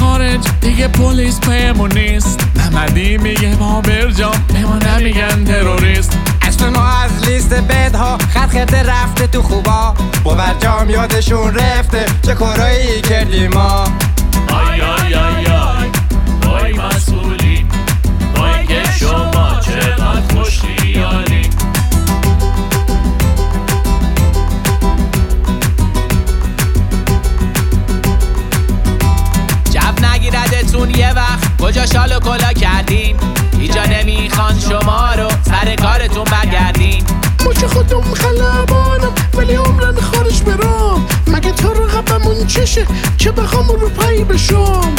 خارج. دیگه پلیس بهمون نیست. محمدی میگه ما برجام به ما نمیگن تروریست. اسم ما از لیست بدها خط خط رفته تو خوبا. با برجام یادشون رفته. چه کارایی کردیم ما. یه وقت کجا شال و کلا کردین اینجا نمی‌خوان شما رو سر کارتون برگردین ما که خودم خلبانم ولی عمرن خارج برام مگه تو رقبمون چشه؟ که بخوام رو پایی بشم؟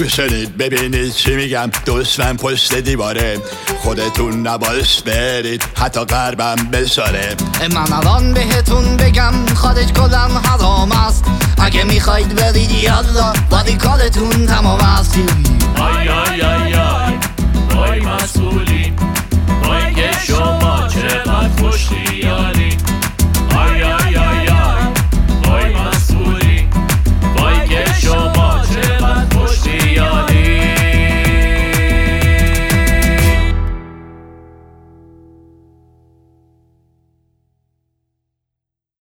گوشنید ببینید چی میگم دشمن پشت دیواره خودتون نباش برید حتی غربم بشاره من الان بهتون بگم خارج کلم حرام است اگه می‌خواید برید یالا ولی کارتون تمام است